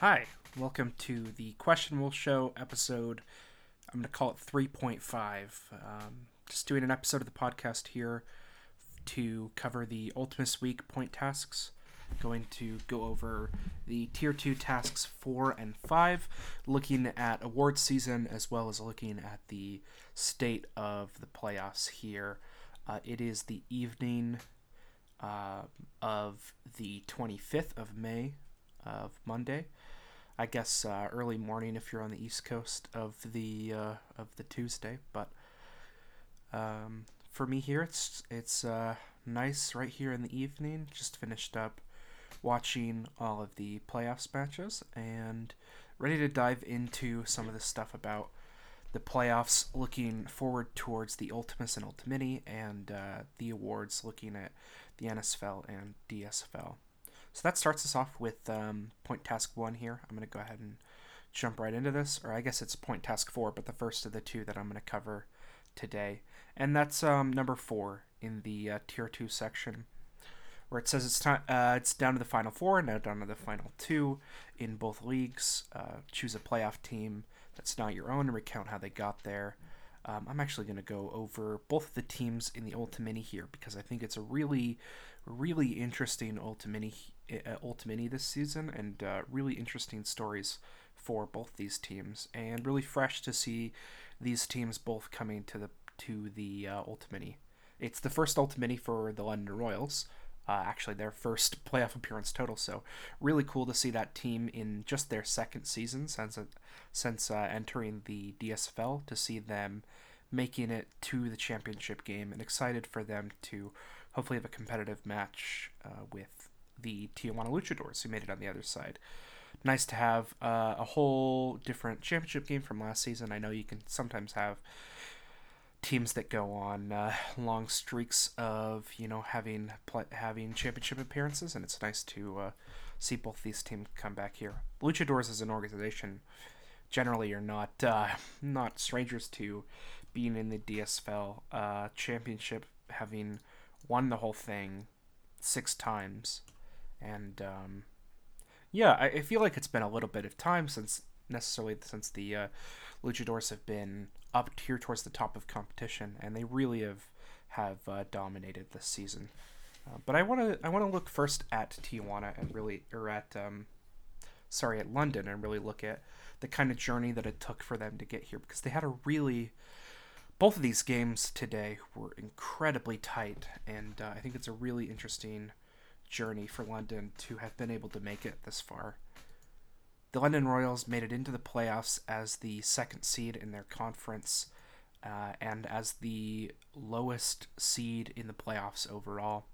Hi, welcome to the qWestionable Show episode. I'm going to call it 3.5. Um, just doing an episode of the podcast here to cover the Ultimus Week point tasks. Going to go over the Tier 2 tasks 4 and 5, looking at award season as well as looking at the state of the playoffs here. Uh, it is the evening uh, of the 25th of May of Monday. I guess uh, early morning if you're on the east coast of the uh, of the Tuesday. But um, for me here, it's it's uh, nice right here in the evening. Just finished up watching all of the playoffs matches and ready to dive into some of the stuff about the playoffs. Looking forward towards the Ultimus and Ultimini and uh, the awards. Looking at the NSFL and DSFL. So that starts us off with um, point task one here. I'm going to go ahead and jump right into this, or I guess it's point task four, but the first of the two that I'm going to cover today. And that's um, number four in the uh, tier two section, where it says it's time. Uh, it's down to the final four, now down to the final two in both leagues. Uh, choose a playoff team that's not your own and recount how they got there. Um, I'm actually going to go over both of the teams in the Ultimini here because I think it's a really, really interesting Ultimini uh, Ultimini this season, and uh, really interesting stories for both these teams, and really fresh to see these teams both coming to the to the uh. It's the first Ultimini for the London Royals. Uh, actually, their first playoff appearance total. So, really cool to see that team in just their second season since since uh, entering the DSFL to see them making it to the championship game, and excited for them to hopefully have a competitive match uh, with the Tijuana Luchadors, who made it on the other side. Nice to have uh, a whole different championship game from last season. I know you can sometimes have teams that go on uh, long streaks of you know having having championship appearances, and it's nice to uh, see both these teams come back here. Luchadors as an organization generally are not uh, not strangers to being in the DSFL uh, championship, having won the whole thing six times and um, yeah, I, I, feel like it's been a little bit of time since necessarily since the uh, Luchadors have been up here towards the top of competition, and they really have have uh, dominated this season. Uh, but I want to I want to look first at Tijuana and really or at um, sorry at London and really look at the kind of journey that it took for them to get here because they had a really both of these games today were incredibly tight and uh, I think it's a really interesting journey for London to have been able to make it this far. The London Royals made it into the playoffs as the second seed in their conference uh, and as the lowest seed in the playoffs overall.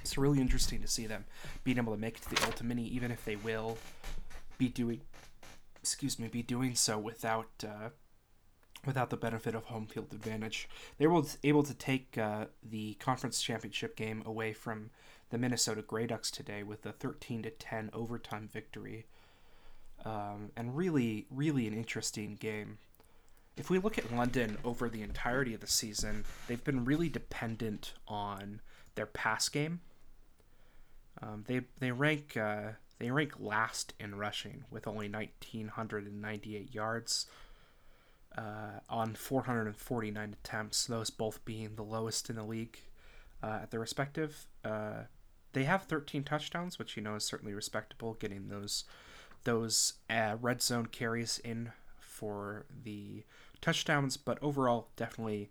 It's really interesting to see them being able to make it to the Ultimini, even if they will be doing, excuse me, be doing so without uh, without the benefit of home field advantage. They were able to take uh, the conference championship game away from the Minnesota Grey Ducks today with a 13 to 10 overtime victory. Um, and really, really an interesting game. If we look at London over the entirety of the season, they've been really dependent on their pass game. Um, they they rank uh, they rank last in rushing with only 1998 yards uh, on 449 attempts. Those both being the lowest in the league uh, at their respective uh, they have 13 touchdowns, which you know is certainly respectable, getting those those uh, red zone carries in for the touchdowns. But overall, definitely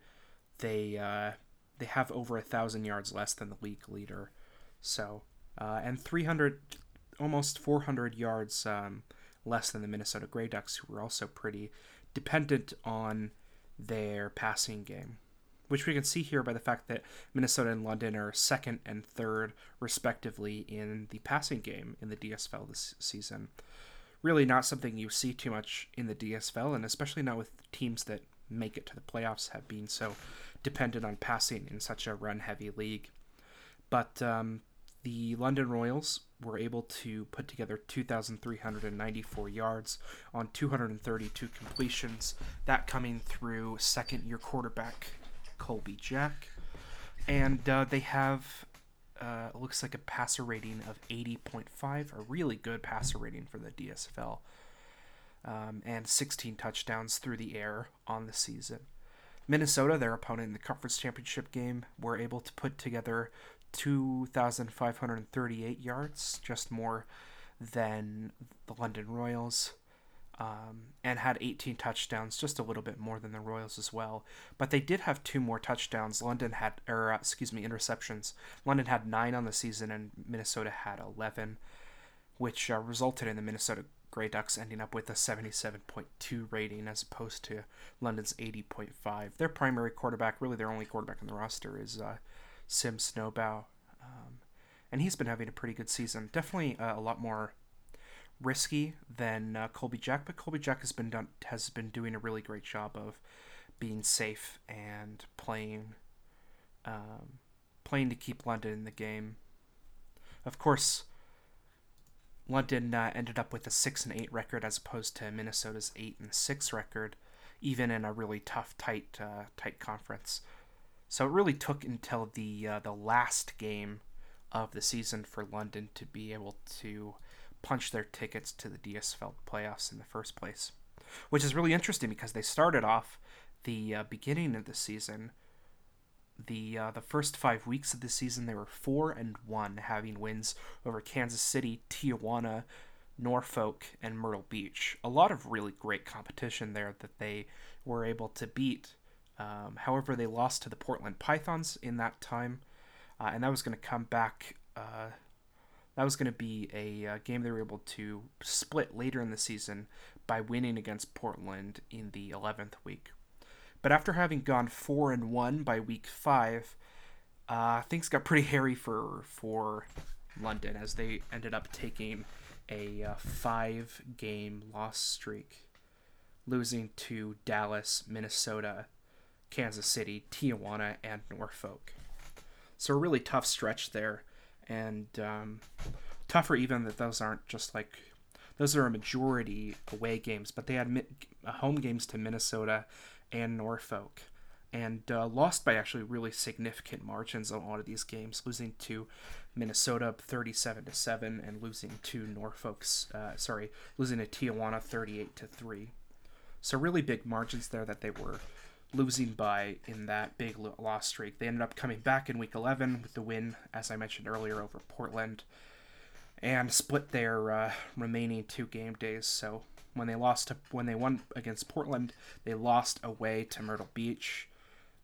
they uh, they have over a thousand yards less than the league leader. So uh, and 300, almost 400 yards um, less than the Minnesota Grey Ducks, who were also pretty dependent on their passing game which we can see here by the fact that Minnesota and London are second and third, respectively, in the passing game in the DSFL this season. Really, not something you see too much in the DSFL, and especially not with teams that make it to the playoffs have been so dependent on passing in such a run heavy league. But um, the London Royals were able to put together 2,394 yards on 232 completions, that coming through second year quarterback Colby Jack. And uh, they have uh, looks like a passer rating of 80.5, a really good passer rating for the DSFL, um, and 16 touchdowns through the air on the season. Minnesota, their opponent in the conference championship game, were able to put together 2,538 yards, just more than the London Royals um, and had 18 touchdowns, just a little bit more than the Royals as well. But they did have two more touchdowns. London had, or uh, excuse me, interceptions. London had nine on the season, and Minnesota had 11, which uh, resulted in the Minnesota Grey Ducks ending up with a 77.2 rating as opposed to London's 80.5. Their primary quarterback, really their only quarterback on the roster, is uh, Sim Snowbow. Um, and he's been having a pretty good season. Definitely uh, a lot more risky than uh, Colby Jack, but Colby Jack has been done has been doing a really great job of being safe and playing um, playing to keep London in the game. Of course, London uh, ended up with a six and eight record as opposed to Minnesota's eight and six record, even in a really tough, tight, uh, tight conference. So it really took until the uh, the last game of the season for London to be able to punch their tickets to the DSFL playoffs in the first place, which is really interesting because they started off the uh, beginning of the season. The uh, the first five weeks of the season, they were four and one, having wins over Kansas City, Tijuana, Norfolk, and Myrtle Beach. A lot of really great competition there that they were able to beat. Um, however, they lost to the Portland Pythons in that time, uh, and that was going to come back uh, that was going to be a uh, game they were able to split later in the season by winning against Portland in the 11th week. But after having gone 4 and 1 by week 5, uh, things got pretty hairy for for London as they ended up taking a uh, five game loss streak, losing to Dallas, Minnesota, Kansas City, Tijuana, and Norfolk. So a really tough stretch there and um, tougher even that those aren't just like those are a majority away games, but they had mi- uh, home games to Minnesota and Norfolk, and uh, lost by actually really significant margins on a lot of these games, losing to Minnesota 37 to seven, and losing to Norfolk's uh, sorry, losing to Tijuana 38 to three. So really big margins there that they were losing by in that big loss streak. They ended up coming back in week 11 with the win, as I mentioned earlier, over Portland, and split their uh, remaining two game days. So when they lost to, when they won against Portland, they lost away to Myrtle Beach.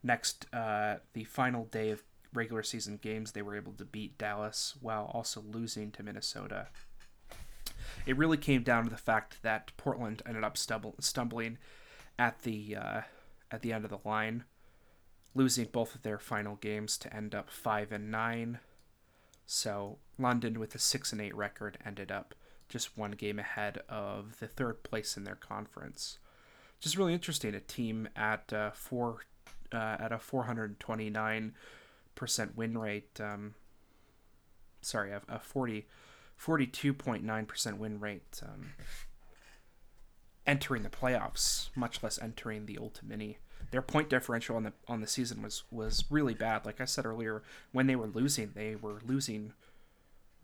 Next, uh, the final day of regular season games, they were able to beat Dallas while also losing to Minnesota. It really came down to the fact that Portland ended up stumbling at the uh, at the end of the line, losing both of their final games to end up 5 and 9. So London with a 6 and 8 record ended up just one game ahead of the third place in their conference. Just really interesting. A team at uh, four uh, at a 429 percent win rate. Um, sorry, a, a 40 42.9 percent win rate. Um, entering the playoffs, much less entering the Ultimini. Their point differential on the on the season was was really bad. Like I said earlier, when they were losing, they were losing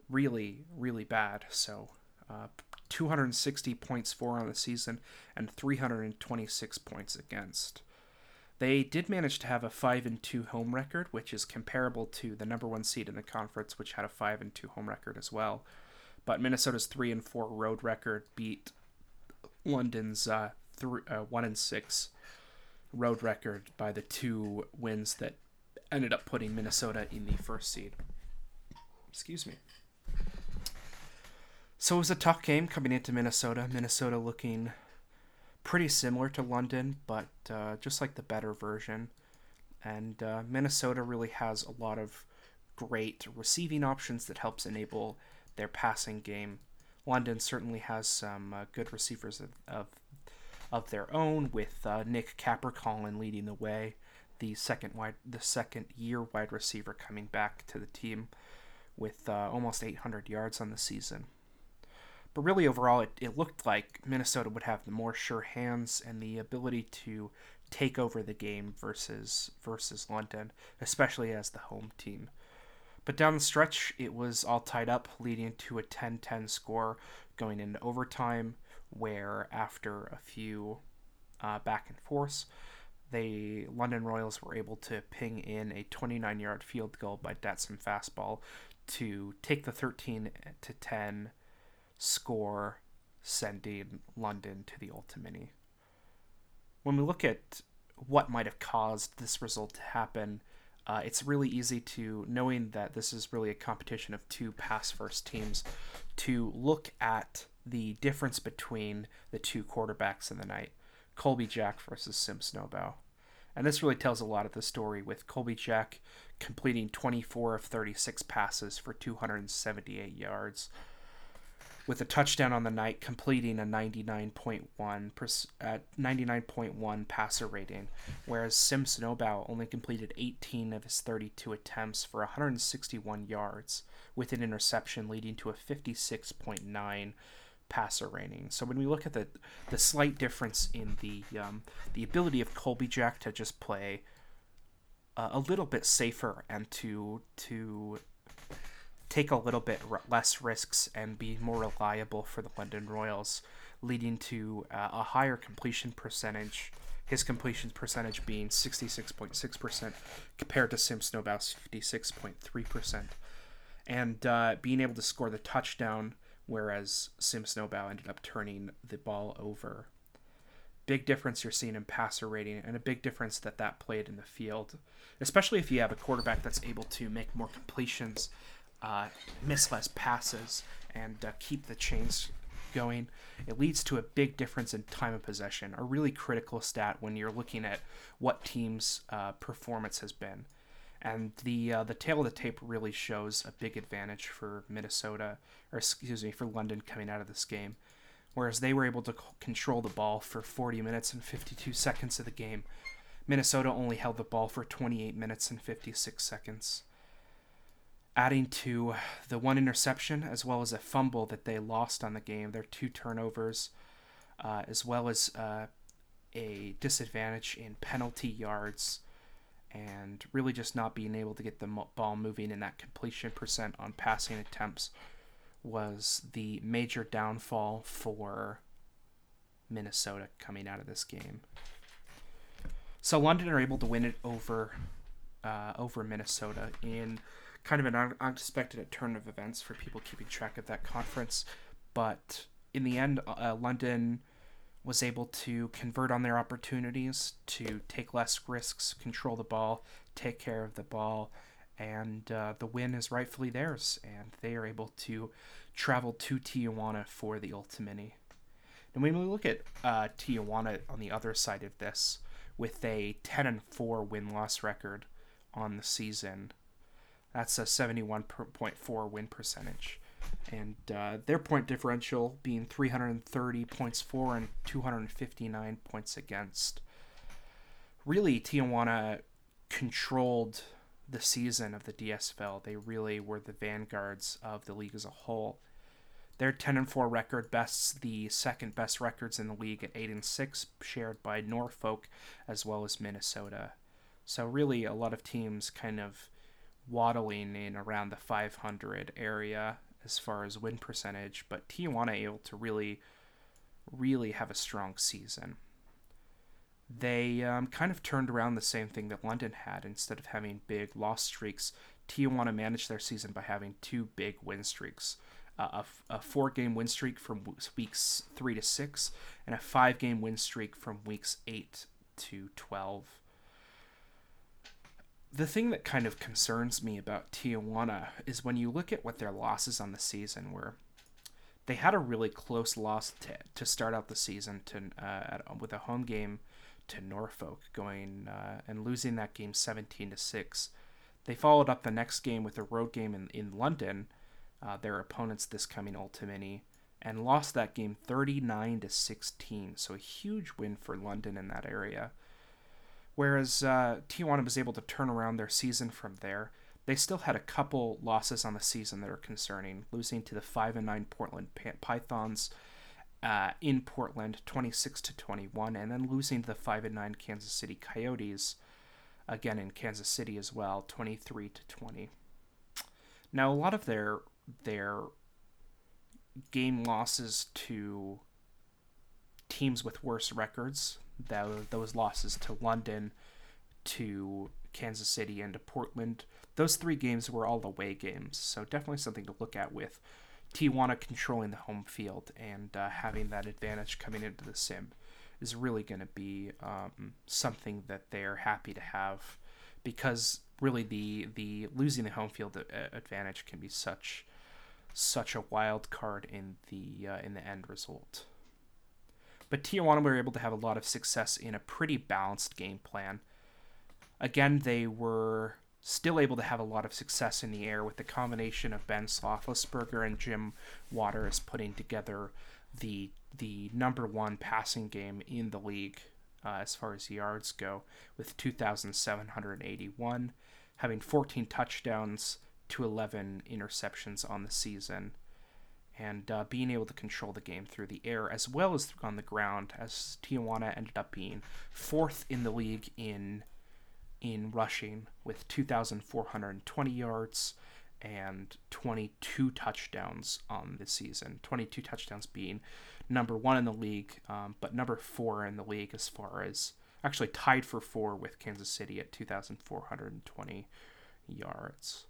really really bad. So, uh, 260 points for on the season and 326 points against. They did manage to have a 5 and 2 home record, which is comparable to the number 1 seed in the conference which had a 5 and 2 home record as well. But Minnesota's 3 and 4 road record beat London's uh, three, uh, one and six road record by the two wins that ended up putting Minnesota in the first seed. Excuse me. So it was a tough game coming into Minnesota. Minnesota looking pretty similar to London, but uh, just like the better version. And uh, Minnesota really has a lot of great receiving options that helps enable their passing game London certainly has some uh, good receivers of, of, of their own, with uh, Nick Capricolin leading the way, the second wide the second year wide receiver coming back to the team with uh, almost 800 yards on the season. But really, overall, it, it looked like Minnesota would have the more sure hands and the ability to take over the game versus versus London, especially as the home team. But down the stretch, it was all tied up, leading to a 10 10 score going into overtime, where after a few uh, back and forths, the London Royals were able to ping in a 29 yard field goal by Datsun Fastball to take the 13 to 10 score, sending London to the Ultimini. When we look at what might have caused this result to happen, uh, it's really easy to, knowing that this is really a competition of two pass first teams, to look at the difference between the two quarterbacks in the night Colby Jack versus Sim Snowbow. And this really tells a lot of the story with Colby Jack completing 24 of 36 passes for 278 yards, with a touchdown on the night, completing a 99.1 uh, 99.1 passer rating, whereas Sim Snowbow only completed 18 of his 32 attempts for 161 yards, with an interception leading to a 56.9 passer rating. So when we look at the the slight difference in the um, the ability of Colby Jack to just play uh, a little bit safer and to to take a little bit r- less risks and be more reliable for the London Royals, leading to uh, a higher completion percentage. His completion percentage being 66.6% compared to Sim Snowbow's 56.3%. And uh, being able to score the touchdown, whereas Sim Snowbow ended up turning the ball over. Big difference you're seeing in passer rating, and a big difference that that played in the field, especially if you have a quarterback that's able to make more completions uh, miss less passes and uh, keep the chains going. It leads to a big difference in time of possession, a really critical stat when you're looking at what team's uh, performance has been. And the uh, the tale of the tape really shows a big advantage for Minnesota, or excuse me, for London coming out of this game. Whereas they were able to c- control the ball for 40 minutes and 52 seconds of the game, Minnesota only held the ball for 28 minutes and 56 seconds. Adding to the one interception as well as a fumble that they lost on the game, their two turnovers, uh, as well as uh, a disadvantage in penalty yards, and really just not being able to get the ball moving and that completion percent on passing attempts was the major downfall for Minnesota coming out of this game. So London are able to win it over uh, over Minnesota in kind of an unexpected turn of events for people keeping track of that conference. But in the end, uh, London was able to convert on their opportunities to take less risks, control the ball, take care of the ball, and uh, the win is rightfully theirs. And they are able to travel to Tijuana for the Ultimini. And when we look at uh, Tijuana on the other side of this, with a 10 and 4 win loss record on the season, that's a 71.4 win percentage. And uh, their point differential being 330 points for and 259 points against. Really, Tijuana controlled the season of the DSFL. They really were the vanguards of the league as a whole. Their 10 and 4 record bests the second best records in the league at 8 and 6, shared by Norfolk as well as Minnesota. So, really, a lot of teams kind of waddling in around the 500 area as far as win percentage, but Tijuana able to really, really have a strong season. They um, kind of turned around the same thing that London had. Instead of having big loss streaks, Tijuana managed their season by having two big win streaks. Uh, a, a four game win streak from weeks three to six, and a five game win streak from weeks eight to 12 the thing that kind of concerns me about Tijuana is when you look at what their losses on the season were. They had a really close loss to, to start out the season to uh, with a home game to Norfolk, going uh, and losing that game seventeen to six. They followed up the next game with a road game in in London, uh, their opponents this coming Ultimini, and lost that game thirty nine to sixteen. So a huge win for London in that area. Whereas uh, Tijuana was able to turn around their season from there, they still had a couple losses on the season that are concerning, losing to the five and nine Portland Pythons uh, in Portland, twenty six to twenty one, and then losing to the five and nine Kansas City Coyotes, again in Kansas City as well, twenty three to twenty. Now, a lot of their their game losses to teams with worse records, those losses to London, to Kansas City, and to Portland, those three games were all away games. So definitely something to look at with Tijuana controlling the home field and uh, having that advantage coming into the sim is really going to be um, something that they're happy to have because really the the losing the home field advantage can be such such a wild card in the uh, in the end result. But Tijuana were able to have a lot of success in a pretty balanced game plan. Again, they were still able to have a lot of success in the air with the combination of Ben Roethlisberger and Jim Waters putting together the the number one passing game in the league uh, as far as yards go, with 2,781, having 14 touchdowns to 11 interceptions on the season, and uh, being able to control the game through the air as well as on the ground, as Tijuana ended up being fourth in the league in in rushing with 2,420 yards and 22 touchdowns on the season. 22 touchdowns being number one in the league, um, but number four in the league as far as actually tied for four with Kansas City at 2,420 yards.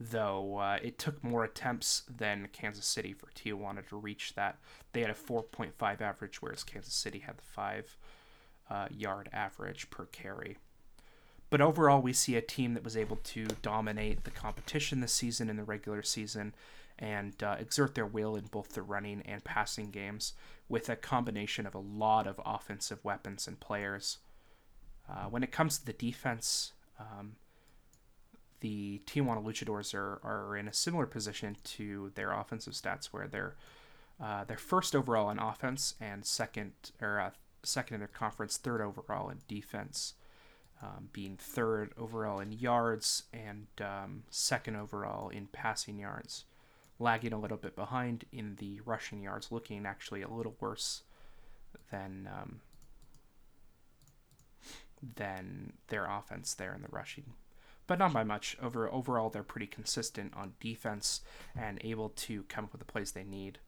Though uh, it took more attempts than Kansas City for Tijuana to reach that. They had a 4.5 average, whereas Kansas City had the five uh, yard average per carry. But overall, we see a team that was able to dominate the competition this season in the regular season and uh, exert their will in both the running and passing games with a combination of a lot of offensive weapons and players. Uh, when it comes to the defense, um, the Tijuana Luchadors are, are in a similar position to their offensive stats, where they're uh, they're first overall in offense and second or uh, second in their conference, third overall in defense um, being third overall in yards and um, second overall in passing yards, lagging a little bit behind in the rushing yards, looking actually a little worse than um, than their offense there in the rushing, but not by much. Over overall, they're pretty consistent on defense and able to come up with the plays they need.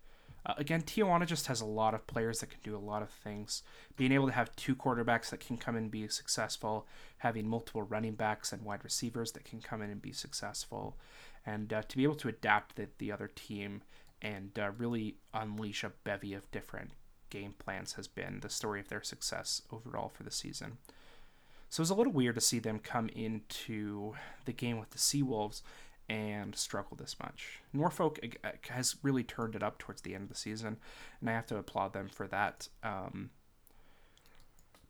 Uh, again, Tijuana just has a lot of players that can do a lot of things. Being able to have two quarterbacks that can come and be successful, having multiple running backs and wide receivers that can come in and be successful, and uh, to be able to adapt the, the other team and uh, really unleash a bevy of different game plans has been the story of their success overall for the season. So it was a little weird to see them come into the game with the Seawolves and struggle this much. Norfolk uh, has really turned it up towards the end of the season, and I have to applaud them for that. Um,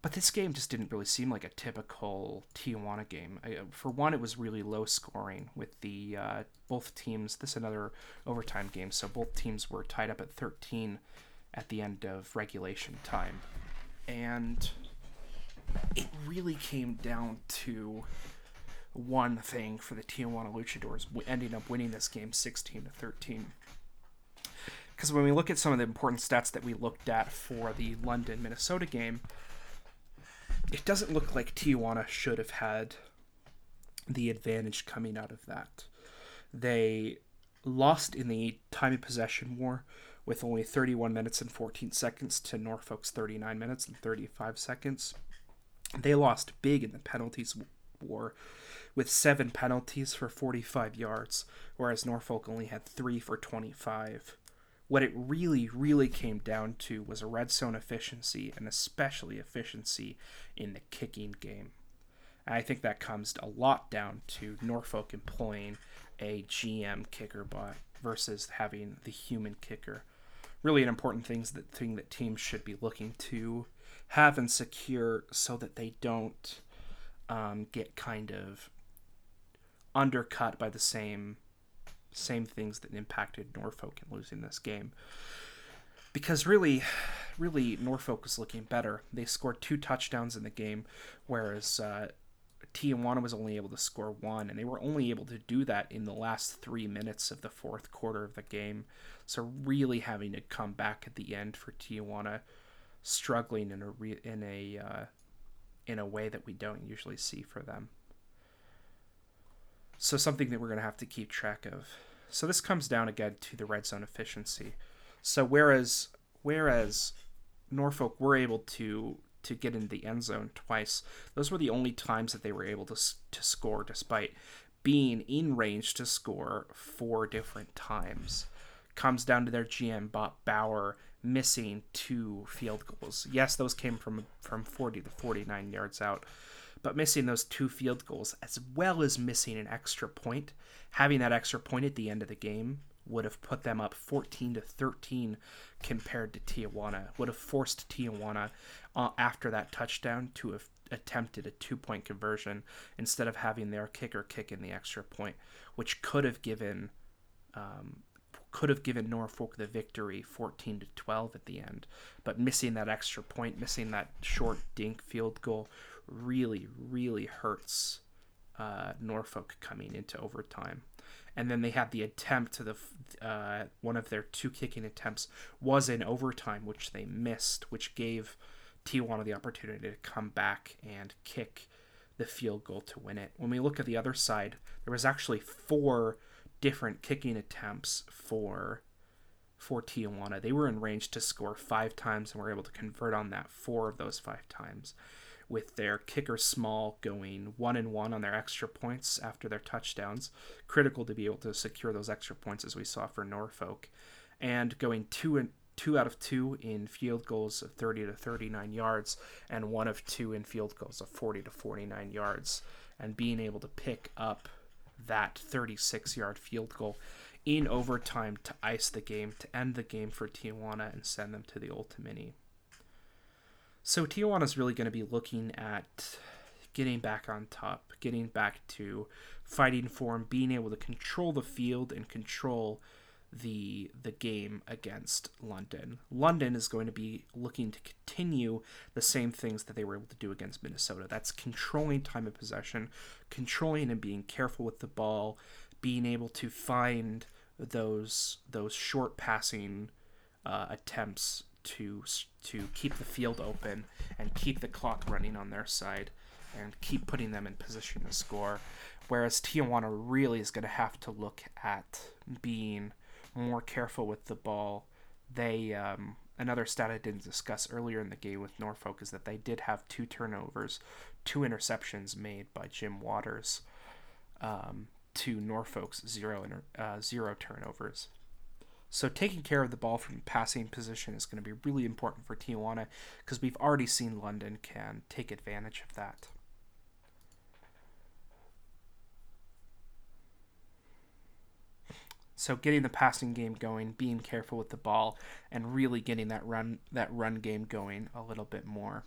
but this game just didn't really seem like a typical Tijuana game. For one, it was really low scoring with the uh, both teams. This another overtime game, so both teams were tied up at 13 at the end of regulation time, and it really came down to one thing for the Tijuana Luchadors, ending up winning this game 16 to 13. Because when we look at some of the important stats that we looked at for the London Minnesota game, it doesn't look like Tijuana should have had the advantage coming out of that. They lost in the time of possession war with only 31 minutes and 14 seconds to Norfolk's 39 minutes and 35 seconds. They lost big in the penalties war with seven penalties for 45 yards, whereas Norfolk only had three for 25. What it really, really came down to was a red zone efficiency, and especially efficiency in the kicking game. I think that comes a lot down to Norfolk employing a GM kicker bot versus having the human kicker. Really, an important thing that thing that teams should be looking to have and secure so that they don't um, get kind of undercut by the same same things that impacted Norfolk in losing this game. Because really, really, Norfolk was looking better. They scored two touchdowns in the game, whereas uh, Tijuana was only able to score one, and they were only able to do that in the last three minutes of the fourth quarter of the game. So really having to come back at the end for Tijuana, struggling in a re- in a uh, in a way that we don't usually see for them. So something that we're going to have to keep track of. So this comes down again to the red zone efficiency. So whereas whereas Norfolk were able to to get into the end zone twice, those were the only times that they were able to to score, despite being in range to score four different times. Comes down to their GM Bob Bauer missing two field goals. Yes, those came from from 40 to 49 yards out, but missing those two field goals as well as missing an extra point, having that extra point at the end of the game would have put them up 14 to 13 compared to Tijuana. Would have forced Tijuana uh, after that touchdown to have attempted a two point conversion instead of having their kicker kick in the extra point, which could have given um, could have given Norfolk the victory 14 to 12 at the end. But missing that extra point, missing that short dink field goal really, really hurts uh, Norfolk coming into overtime and then they had the attempt to the uh, one of their two kicking attempts was in overtime, which they missed, which gave Tijuana the opportunity to come back and kick the field goal to win it. When we look at the other side, there was actually four different kicking attempts for for Tijuana. They were in range to score five times and were able to convert on that four of those five times with their kicker small going one and one on their extra points after their touchdowns. Critical to be able to secure those extra points as we saw for Norfolk, and going two and two out of two in field goals of 30 to 39 yards, and one of two in field goals of 40 to 49 yards, and being able to pick up that 36 yard field goal in overtime to ice the game, to end the game for Tijuana and send them to the Ultimini. So Tijuana is really going to be looking at getting back on top, getting back to fighting form, being able to control the field and control the the game against London. London is going to be looking to continue the same things that they were able to do against Minnesota. That's controlling time of possession, controlling and being careful with the ball, being able to find those those short passing uh, attempts to to keep the field open and keep the clock running on their side and keep putting them in position to score. Whereas Tijuana really is going to have to look at being more careful with the ball. They um, another stat I didn't discuss earlier in the game with Norfolk is that they did have two turnovers, two interceptions made by Jim Waters um, to Norfolk's zero inter- uh, zero turnovers. So taking care of the ball from passing position is going to be really important for Tijuana because we've already seen London can take advantage of that. So getting the passing game going, being careful with the ball, and really getting that run that run game going a little bit more.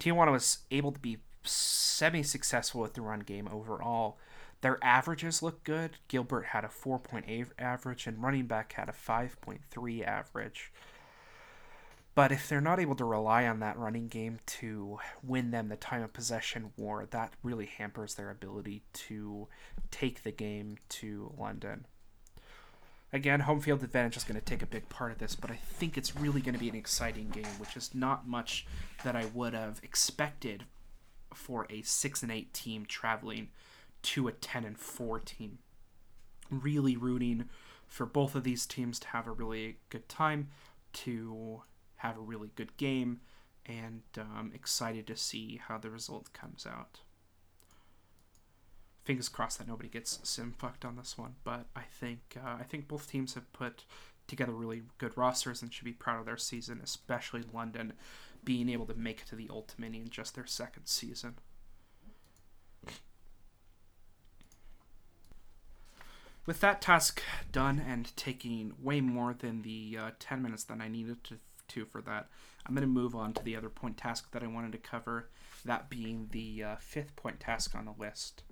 Tijuana was able to be semi-successful with the run game overall, their averages look good. Gilbert had a 4.8 average, and running back had a 5.3 average. But if they're not able to rely on that running game to win them the time of possession war, that really hampers their ability to take the game to London. Again, home field advantage is going to take a big part of this, but I think it's really going to be an exciting game, which is not much that I would have expected for a 6 and 8 team traveling to a 10 and 4 team. Really rooting for both of these teams to have a really good time, to have a really good game, and um, excited to see how the result comes out. Fingers crossed that nobody gets sim fucked on this one, but I think uh, I think both teams have put together really good rosters and should be proud of their season, especially London being able to make it to the Ultimini in just their second season. with that task done and taking way more than the uh, 10 minutes that I needed to, to for that, I'm going to move on to the other point task that I wanted to cover, that being the uh, fifth point task on the list.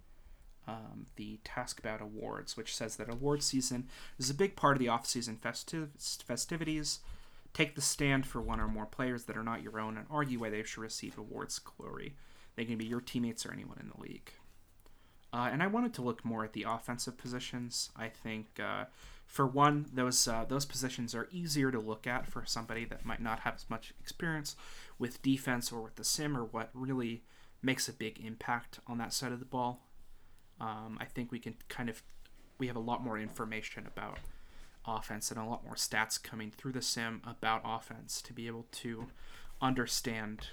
Um, the task about awards, which says that award season is a big part of the off-season festiv- festivities. Take the stand for one or more players that are not your own and argue why they should receive awards glory. They can be your teammates or anyone in the league. Uh, and I wanted to look more at the offensive positions. I think, uh, for one, those uh, those positions are easier to look at for somebody that might not have as much experience with defense or with the sim or what really makes a big impact on that side of the ball. Um, I think we can kind of we have a lot more information about offense and a lot more stats coming through the sim about offense to be able to understand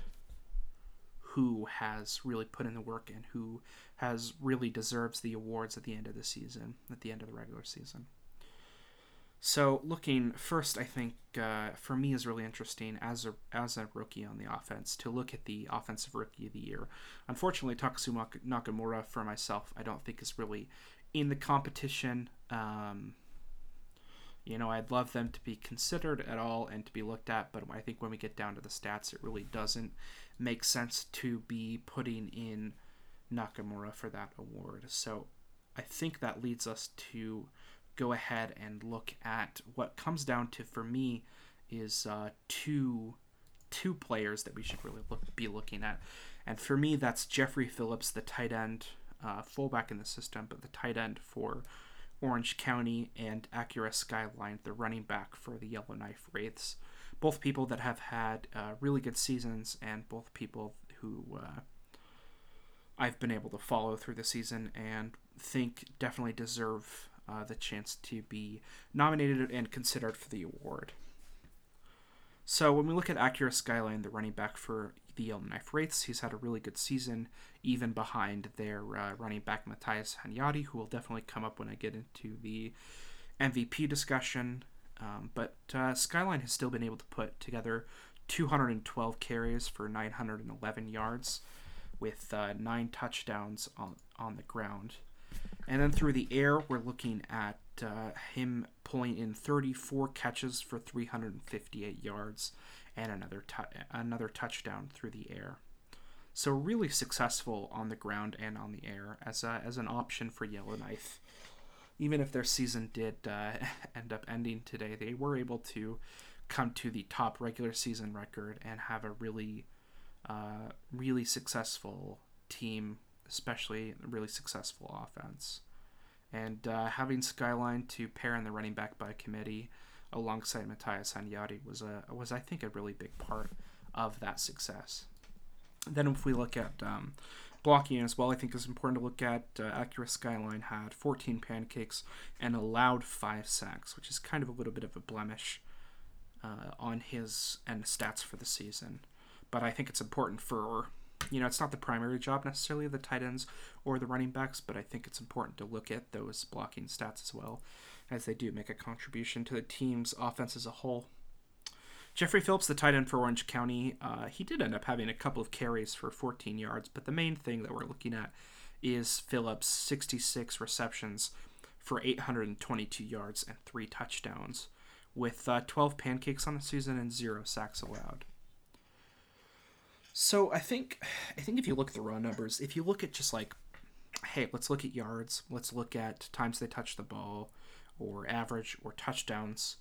who has really put in the work and who has really deserves the awards at the end of the season, at the end of the regular season. So looking first, I think uh, for me is really interesting as a as a rookie on the offense to look at the offensive rookie of the year. Unfortunately, Takasu Nakamura for myself, I don't think is really in the competition. Um, you know, I'd love them to be considered at all and to be looked at, but I think when we get down to the stats, it really doesn't make sense to be putting in Nakamura for that award. So I think that leads us to go ahead and look at what comes down to for me is uh, two two players that we should really look, be looking at, and for me that's Jeffrey Phillips, the tight end, uh, fullback in the system, but the tight end for Orange County, and Acura Skyline, the running back for the Yellowknife Wraiths. Both people that have had uh, really good seasons, and both people who uh, I've been able to follow through the season and think definitely deserve uh, the chance to be nominated and considered for the award. So when we look at Acura Skyline, the running back for the Yellowknife Wraiths, he's had a really good season, even behind their uh, running back Matthias Hanyadi, who will definitely come up when I get into the MVP discussion. Um, but uh, Skyline has still been able to put together 212 carries for 911 yards, with uh, nine touchdowns on on the ground. And then through the air, we're looking at uh, him pulling in 34 catches for 358 yards and another tu- another touchdown through the air. So really successful on the ground and on the air as a, as an option for Yellowknife. Even if their season did uh, end up ending today, they were able to come to the top regular season record and have a really, uh, really successful team especially a really successful offense. And uh, having Skyline to pair in the running back by committee alongside Matthias Hanyadi was a was I think a really big part of that success. Then if we look at um, blocking as well, I think it's important to look at uh, Acura Skyline had 14 pancakes and allowed five sacks, which is kind of a little bit of a blemish uh, on his and stats for the season. But I think it's important for you know, it's not the primary job necessarily of the tight ends or the running backs, but I think it's important to look at those blocking stats as well, as they do make a contribution to the team's offense as a whole. Jeffrey Phillips, the tight end for Orange County, uh, he did end up having a couple of carries for 14 yards, but the main thing that we're looking at is Phillips' 66 receptions for 822 yards and three touchdowns, with uh, 12 pancakes on the season and zero sacks allowed. So I think I think if you look at the raw numbers, if you look at just like, hey, let's look at yards, let's look at times they touch the ball, or average or touchdowns,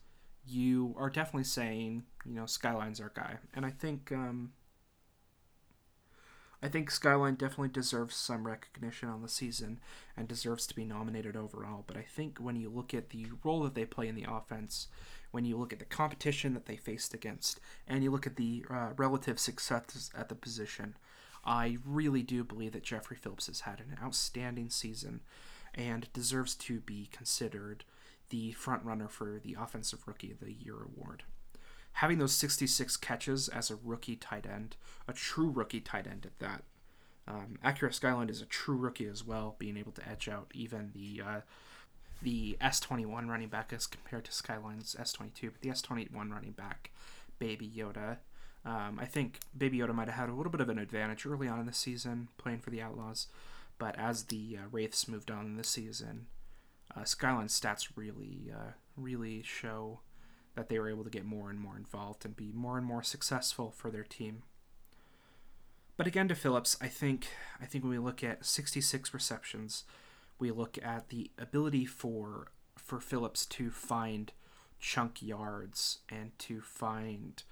you are definitely saying you know Skyline's our guy, and I think um, I think Skyline definitely deserves some recognition on the season and deserves to be nominated overall. But I think when you look at the role that they play in the offense when you look at the competition that they faced against and you look at the uh, relative success at the position, I really do believe that Jeffrey Phillips has had an outstanding season and deserves to be considered the front runner for the Offensive Rookie of the Year award. Having those 66 catches as a rookie tight end, a true rookie tight end at that. Um, Acura Skyline is a true rookie as well, being able to edge out even the uh, the S21 running back as compared to Skyline's S22, but the S21 running back, Baby Yoda. Um, I think Baby Yoda might have had a little bit of an advantage early on in the season playing for the Outlaws, but as the uh, Wraiths moved on in the season, uh, Skyline's stats really, uh, really show that they were able to get more and more involved and be more and more successful for their team. But again, to Phillips, I think I think when we look at 66 receptions, we look at the ability for for Phillips to find chunk yards and to find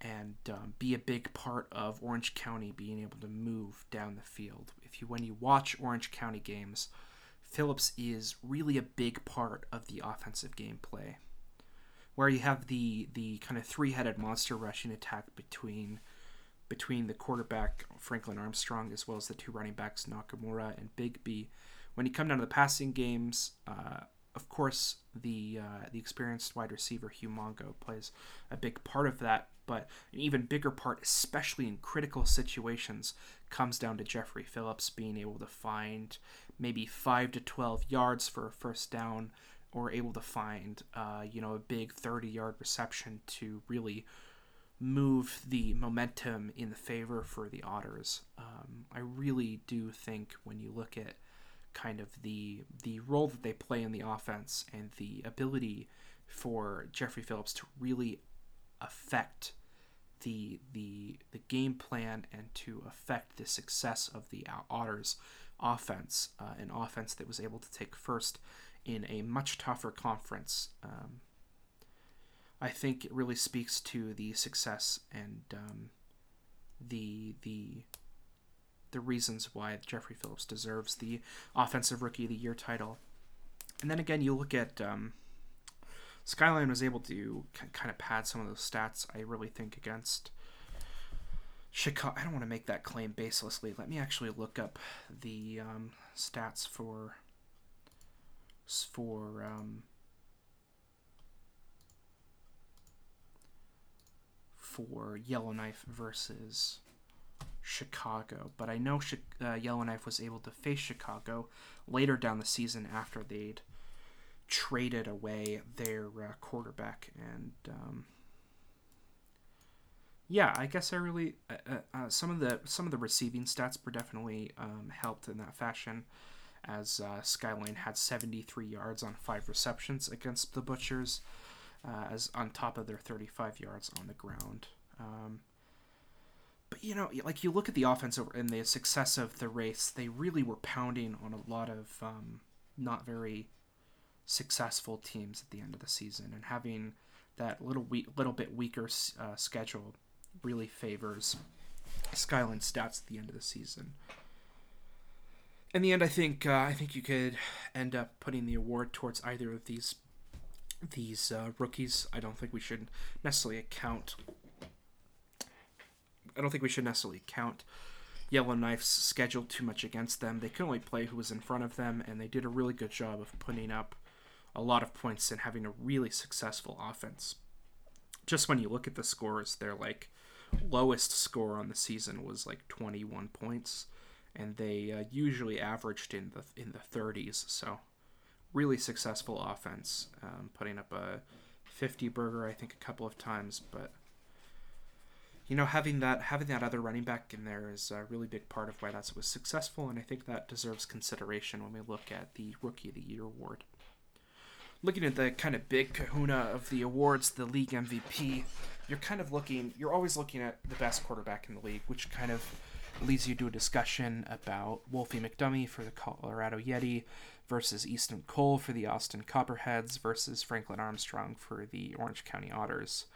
and um, be a big part of Orange County being able to move down the field. If you when you watch Orange County games, Phillips is really a big part of the offensive gameplay, where you have the the kind of three headed monster rushing attack between between the quarterback Franklin Armstrong as well as the two running backs Nakamura and Bigby. When you come down to the passing games, uh, of course, the uh, the experienced wide receiver Hugh Mongo plays a big part of that, but an even bigger part, especially in critical situations, comes down to Jeffrey Phillips being able to find maybe five to twelve yards for a first down, or able to find uh, you know a big thirty yard reception to really move the momentum in the favor for the Otters. Um, I really do think when you look at kind of the the role that they play in the offense and the ability for Jeffrey Phillips to really affect the the the game plan and to affect the success of the Otters offense, uh, an offense that was able to take first in a much tougher conference. Um, I think it really speaks to the success and um, the the the reasons why Jeffrey Phillips deserves the Offensive Rookie of the Year title. And then again, you look at um, Skyline was able to kind of pad some of those stats. I really think against Chicago. I don't want to make that claim baselessly. Let me actually look up the um, stats for for um, for Yellowknife versus Chicago. But I know uh, Yellowknife was able to face Chicago later down the season after they'd traded away their uh, quarterback and. Um, yeah, I guess I really uh, uh, uh, some of the some of the receiving stats were definitely um, helped in that fashion, as uh, Skyline had 73 yards on five receptions against the Butchers, uh, as on top of their 35 yards on the ground. Um, but you know, like you look at the offense over and the success of the Wraiths, they really were pounding on a lot of um, not very successful teams at the end of the season, and having that little we- little bit weaker uh, schedule really favors Skyline stats at the end of the season. In the end, I think uh, I think you could end up putting the award towards either of these these uh, rookies. I don't think we should necessarily count. I don't think we should necessarily count Yellowknife's schedule too much against them. They could only play who was in front of them, and they did a really good job of putting up a lot of points and having a really successful offense. Just when you look at the scores, they're like lowest score on the season was like 21 points, and they uh, usually averaged in the in the 30s. So, really successful offense, um, putting up a 50 burger I think a couple of times, but you know having that having that other running back in there is a really big part of why that was successful, and I think that deserves consideration when we look at the Rookie of the Year award. Looking at the kind of big kahuna of the awards, the league MVP, you're kind of looking, you're always looking at the best quarterback in the league, which kind of leads you to a discussion about Wolfie McDummy for the Colorado Yeti versus Easton Cole for the Austin Copperheads versus Franklin Armstrong for the Orange County Otters.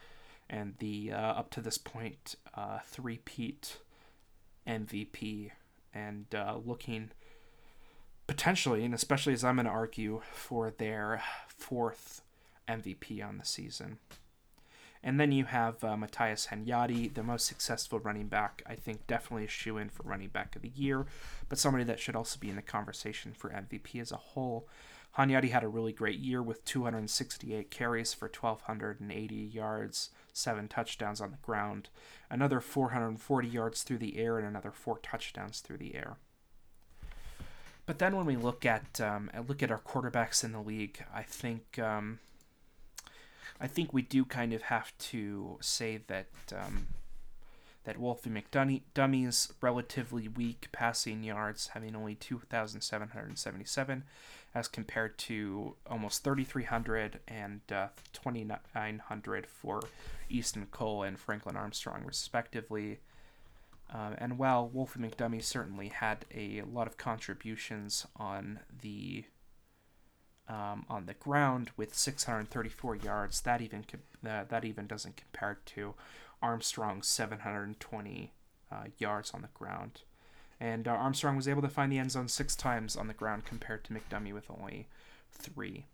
And the uh, up to this point uh, three-peat MVP and uh, looking potentially, and especially as I'm going to argue, for their fourth MVP on the season. And then you have uh, Matthias Hunyadi, the most successful running back. I think definitely a shoe in for running back of the year, but somebody that should also be in the conversation for MVP as a whole. Hunyadi had a really great year with 268 carries for 1,280 yards, seven touchdowns on the ground, another 440 yards through the air, and another four touchdowns through the air. But then when we look at um, look at our quarterbacks in the league, I think um, I think we do kind of have to say that um, that Wolfie McDummy's relatively weak passing yards, having only 2,777, as compared to almost 3,300 and uh, 2,900 for Easton Cole and Franklin Armstrong, respectively. Uh, and while Wolfie McDummy certainly had a lot of contributions on the um, on the ground with 634 yards. That even uh, that even doesn't compare to Armstrong's 720 uh, yards on the ground. And uh, Armstrong was able to find the end zone six times on the ground compared to McDummy with only three.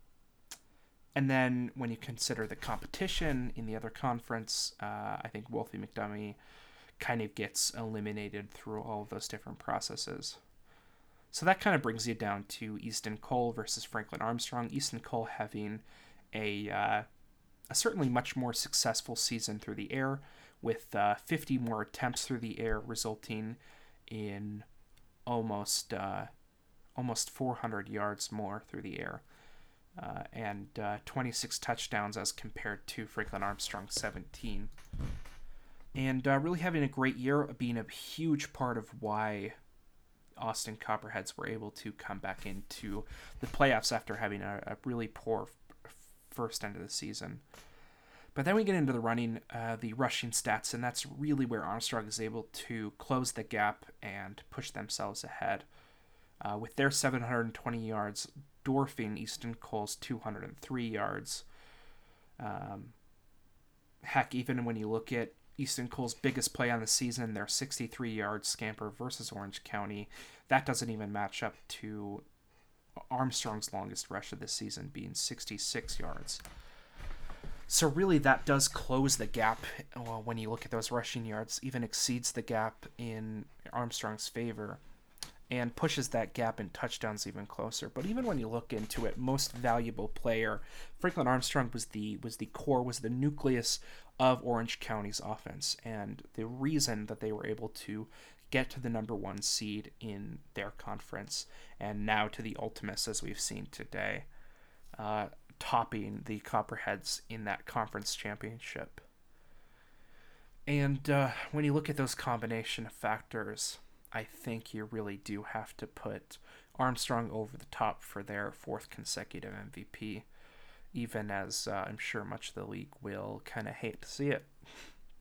And then when you consider the competition in the other conference, uh, I think Wolfie McDummy kind of gets eliminated through all of those different processes. So that kind of brings you down to Easton Cole versus Franklin Armstrong. Easton Cole having a, uh, a certainly much more successful season through the air, with uh, 50 more attempts through the air, resulting in almost uh, almost 400 yards more through the air, uh, and uh, 26 touchdowns as compared to Franklin Armstrong's 17 and uh, really having a great year, being a huge part of why Austin Copperheads were able to come back into the playoffs after having a, a really poor first end of the season. But then we get into the running, uh, the rushing stats, and that's really where Armstrong is able to close the gap and push themselves ahead. Uh, with their 720 yards, dwarfing Easton Cole's 203 yards. Um, heck, even when you look at Easton Cole's biggest play on the season, their 63 yard scamper versus Orange County. That doesn't even match up to Armstrong's longest rush of the season, being 66 yards. So, really, that does close the gap well, when you look at those rushing yards, even exceeds the gap in Armstrong's favor and pushes that gap in touchdowns even closer. But even when you look into it, most valuable player, Franklin Armstrong was the was the core, was the nucleus of Orange County's offense and the reason that they were able to get to the number one seed in their conference and now to the Ultimus as we've seen today, uh, topping the Copperheads in that conference championship. And uh, when you look at those combination of factors, I think you really do have to put Armstrong over the top for their fourth consecutive MVP even as uh, I'm sure much of the league will kind of hate to see it.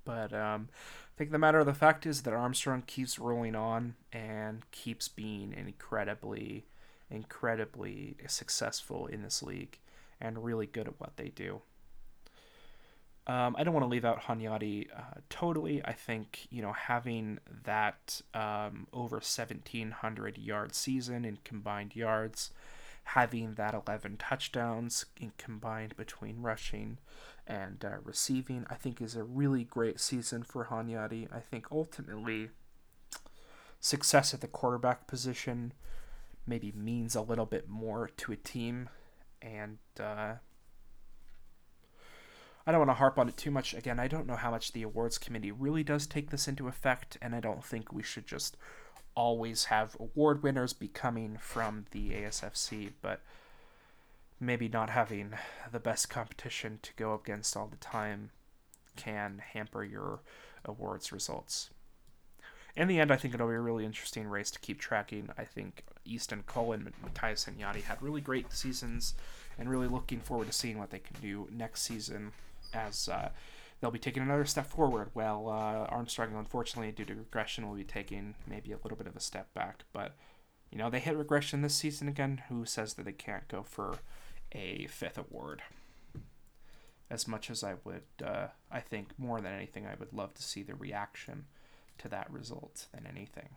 But um, I think the matter of the fact is that Armstrong keeps rolling on and keeps being incredibly, incredibly successful in this league and really good at what they do. Um, I don't want to leave out Hunyadi uh, totally. I think you know having that um, over 1,700 yard season in combined yards having that 11 touchdowns in combined between rushing and uh, receiving, I think is a really great season for Hunyadi. I think ultimately success at the quarterback position maybe means a little bit more to a team and uh, I don't want to harp on it too much. Again, I don't know how much the awards committee really does take this into effect, and I don't think we should just always have award winners be coming from the ASFC, but maybe not having the best competition to go against all the time can hamper your awards results. In the end, I think it'll be a really interesting race to keep tracking. I think Easton Cole and Matthias Hunyadi had really great seasons, and really looking forward to seeing what they can do next season as uh, they'll be taking another step forward. Well, uh, Armstrong, unfortunately, due to regression, will be taking maybe a little bit of a step back. But, you know, they hit regression this season again. Who says that they can't go for a fifth award? As much as I would, uh, I think more than anything, I would love to see the reaction to that result than anything.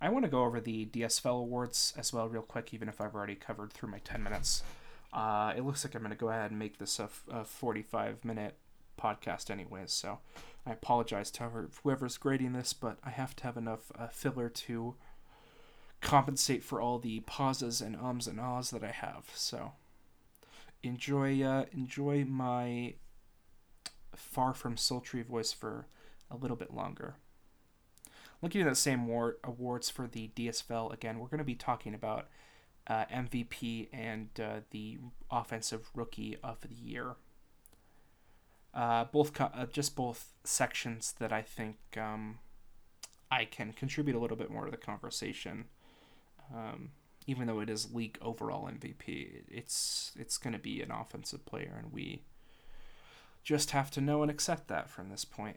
I want to go over the DSFL awards as well, real quick, even if I've already covered through my 10 minutes. Uh, it looks like I'm going to go ahead and make this a, a 45 minute podcast, anyways. So I apologize to whoever's grading this, but I have to have enough uh, filler to compensate for all the pauses and ums and ahs that I have. So enjoy uh, enjoy my far from sultry voice for a little bit longer. Looking at the same war- awards for the DSFL again, we're going to be talking about uh, MVP and uh, the offensive rookie of the year. Uh, both co- uh, just both sections that I think um, I can contribute a little bit more to the conversation. Um, even though it is league overall MVP, it's it's going to be an offensive player, and we just have to know and accept that from this point.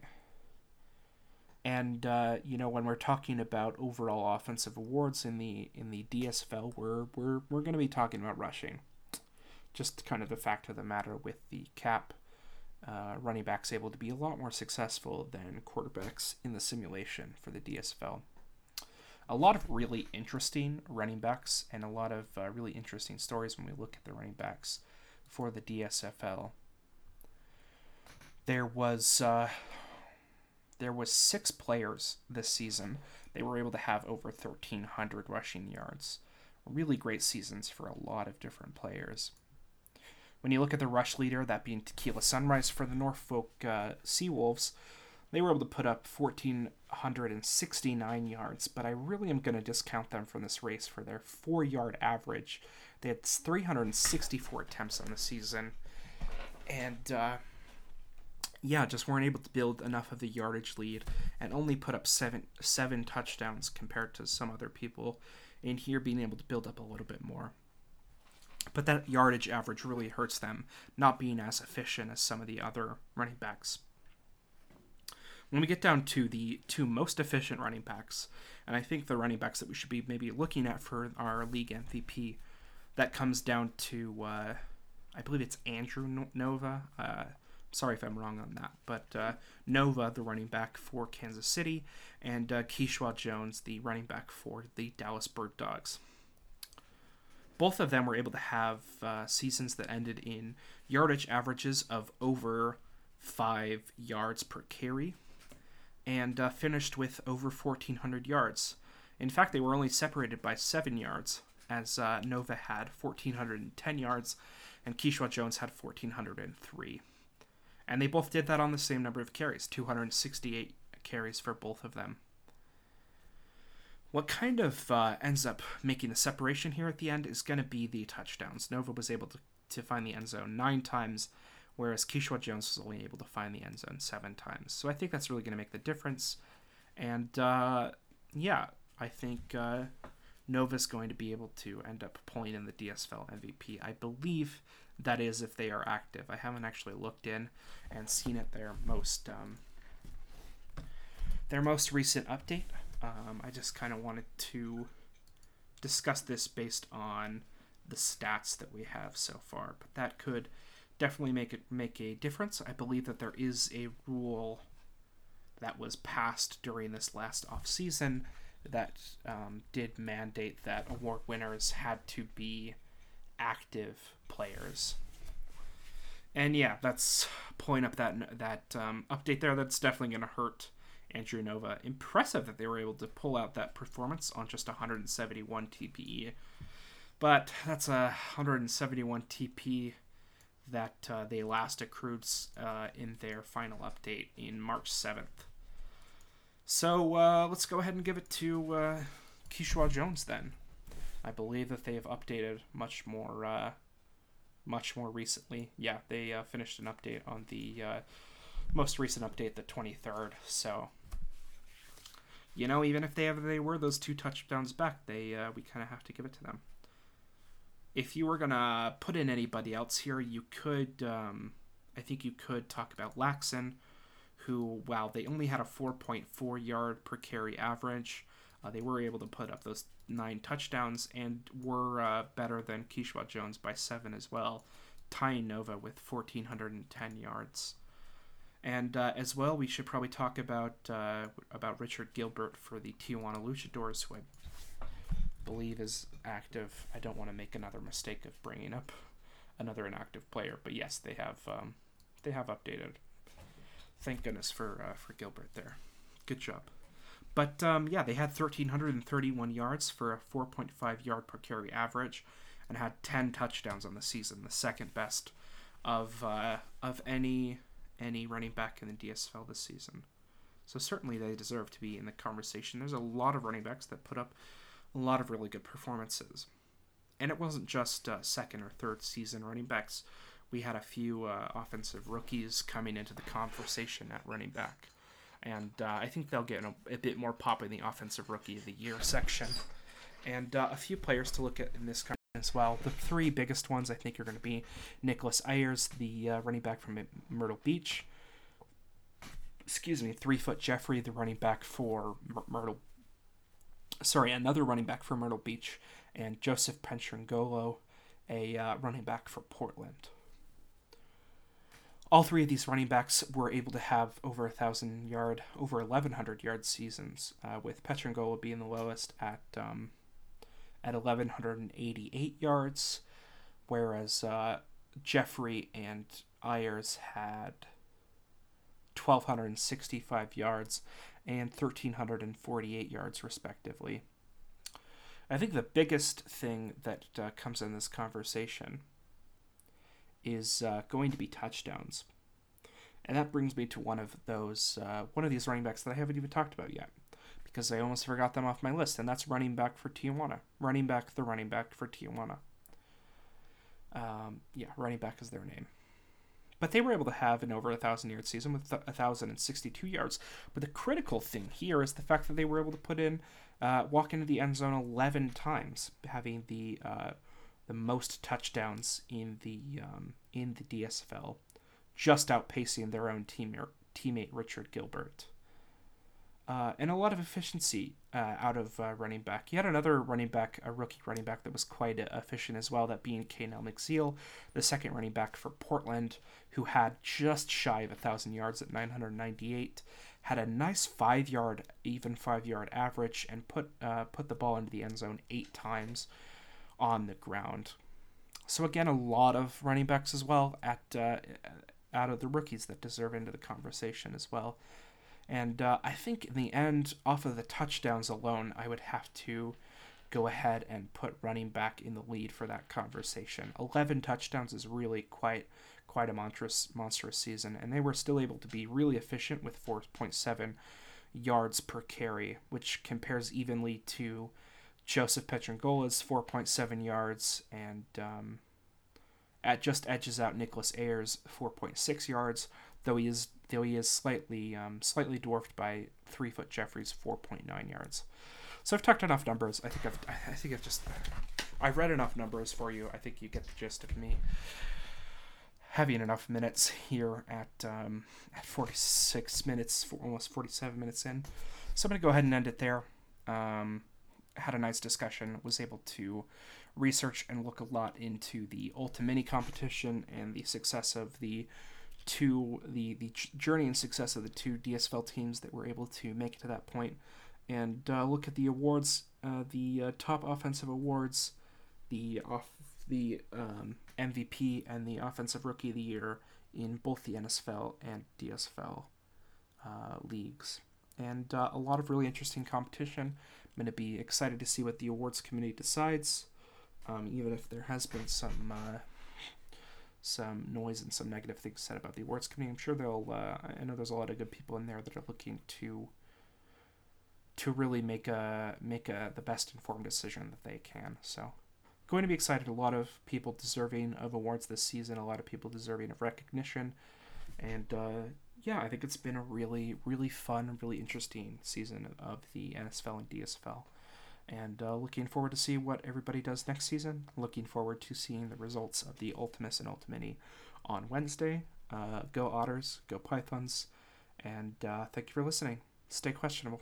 And uh, you know, when we're talking about overall offensive awards in the in the DSFL, we're we're we're going to be talking about rushing. Just kind of the fact of the matter with the cap, uh, running backs able to be a lot more successful than quarterbacks in the simulation for the DSFL. A lot of really interesting running backs and a lot of uh, really interesting stories when we look at the running backs for the DSFL. There was uh, there was six players this season. They were able to have over 1,300 rushing yards. Really great seasons for a lot of different players. When you look at the rush leader, that being Tequila Sunrise for the Norfolk uh, Seawolves, they were able to put up 1,469 yards, but I really am going to discount them from this race for their four yard average. They had 364 attempts on the season. And, uh, yeah, just weren't able to build enough of the yardage lead and only put up seven seven touchdowns compared to some other people in here being able to build up a little bit more. But that yardage average really hurts them, not being as efficient as some of the other running backs. When we get down to the two most efficient running backs, and I think the running backs that we should be maybe looking at for our league MVP, that comes down to, uh, I believe it's Andrew Nova. Uh, sorry if I'm wrong on that, but uh, Nova, the running back for Kansas City, and uh, Jones, the running back for the Dallas Bird Dogs. Both of them were able to have uh, seasons that ended in yardage averages of over five yards per carry, and uh, finished with over 1,400 yards. In fact, they were only separated by seven yards, as uh, Nova had 1,410 yards and Keyshawn Jones had 1,403. And they both did that on the same number of carries 268 carries for both of them. What kind of uh, ends up making the separation here at the end is going to be the touchdowns. Nova was able to, to find the end zone nine times, whereas Keyshawn Jones was only able to find the end zone seven times. So I think that's really going to make the difference. And uh, yeah, I think uh, Nova's going to be able to end up pulling in the DSFL MVP. I believe that is if they are active. I haven't actually looked in and seen it their most um, their most recent update. Um, I just kind of wanted to discuss this based on the stats that we have so far, but that could definitely make it make a difference. I believe that there is a rule that was passed during this last off season that um, did mandate that award winners had to be active players. And yeah, that's pulling up that that um, update there. That's definitely going to hurt Andrew Nova. Impressive that they were able to pull out that performance on just 171 TPE. But that's a 171 TP that uh, they last accrued uh, in their final update in March 7th. So uh, let's go ahead and give it to uh, Jones then. I believe that they have updated much more, uh, much more recently. Yeah, they uh, finished an update on the uh, most recent update, the 23rd. So, you know, even if they ever they were those two touchdowns back, they uh, we kind of have to give it to them. If you were gonna put in anybody else here, you could. Um, I think you could talk about Laxon who, wow, they only had a 4.4 yard per carry average. Uh, they were able to put up those nine touchdowns and were uh, better than Keyshawn Jones by seven as well, tying Nova with 1,410 yards. And uh, as well, we should probably talk about uh, about Richard Gilbert for the Tijuana Luchadors, who I believe is active. I don't want to make another mistake of bringing up another inactive player, but yes, they have um, they have updated Thank goodness for uh, for Gilbert there. Good job. But um, yeah, they had 1,331 yards for a 4.5 yard per carry average, and had 10 touchdowns on the season, the second best of uh, of any any running back in the DSFL this season. So certainly they deserve to be in the conversation. There's a lot of running backs that put up a lot of really good performances, and it wasn't just uh, second or third season running backs we had a few uh, offensive rookies coming into the conversation at running back. And uh, I think they'll get a, a, bit more pop in the offensive rookie of the year section. And uh, a few players to look at in this as well. The three biggest ones I think are going to be Nicholas Ayers, the uh, running back from Myrtle Beach. Excuse me, three foot Jeffrey, the running back for Myrtle. Sorry, another running back for Myrtle Beach, and Joseph Pentrangolo, a uh, running back for Portland all three of these running backs were able to have over a thousand yard, over eleven hundred yard seasons, uh, with Petrangola being the lowest at um, at eleven hundred and eighty eight yards, whereas uh, Jeffrey and Ayers had 1,265 yards and 1,348 yards, respectively. I think the biggest thing that uh, comes in this conversation is uh, going to be touchdowns. And that brings me to one of those, uh, one of these running backs that I haven't even talked about yet, because I almost forgot them off my list, and that's running back for Tijuana. Running back, the running back for Tijuana. Um, yeah, running back is their name. But they were able to have an over a thousand yard season with a thousand and sixty-two yards. But the critical thing here is the fact that they were able to put in, uh, walk into the end zone eleven times, having the uh, the most touchdowns in the um, in the DSFL, just outpacing their own teammate teammate Richard Gilbert uh, and a lot of efficiency uh, out of uh, running back. He had another running back, a rookie running back that was quite uh, efficient as well, that being Kanell McZeal, the second running back for Portland, who had just shy of a 1,000 yards at 998, had a nice five yard, even five yard average, and put, uh, put the ball into the end zone eight times on the ground. So, again, a lot of running backs as well at uh, out of the rookies that deserve into the conversation as well. And uh, I think in the end, off of the touchdowns alone, I would have to go ahead and put running back in the lead for that conversation. 11 touchdowns is really quite quite a monstrous monstrous season, and they were still able to be really efficient with 4.7 yards per carry, which compares evenly to Joseph Petrangola's 4.7 yards and um, at just edges out Nicholas Ayers' 4.6 yards, though he is though he is slightly um, slightly dwarfed by three foot Jeffries 4.9 yards. So I've talked enough numbers. I think I've I think I've just I've read enough numbers for you. I think you get the gist of me having enough minutes here at um, at 46 minutes, almost 47 minutes in. So I'm gonna go ahead and end it there. Um, had a nice discussion. Was able to research and look a lot into the Ultimini Mini competition and the success of the two, the the journey and success of the two DSFL teams that were able to make it to that point, and uh, look at the awards, uh, the uh, top offensive awards, the off the um, MVP and the offensive rookie of the year in both the NSFL and DSFL uh, leagues, and uh, a lot of really interesting competition. I'm going to be excited to see what the awards committee decides, um, even if there has been some uh, some noise and some negative things said about the awards committee. I'm sure they'll. Uh, I know there's a lot of good people in there that are looking to to really make a make a the best informed decision that they can. So, going to be excited. A lot of people deserving of awards this season. A lot of people deserving of recognition, and uh, yeah, I think it's been a really really fun, really interesting season of the NSFL and DSFL and uh, looking forward to see what everybody does next season. Looking forward to seeing the results of the Ultimus and Ultimini on Wednesday. Uh, go Otters, go Pythons, and uh, thank you for listening. Stay questionable.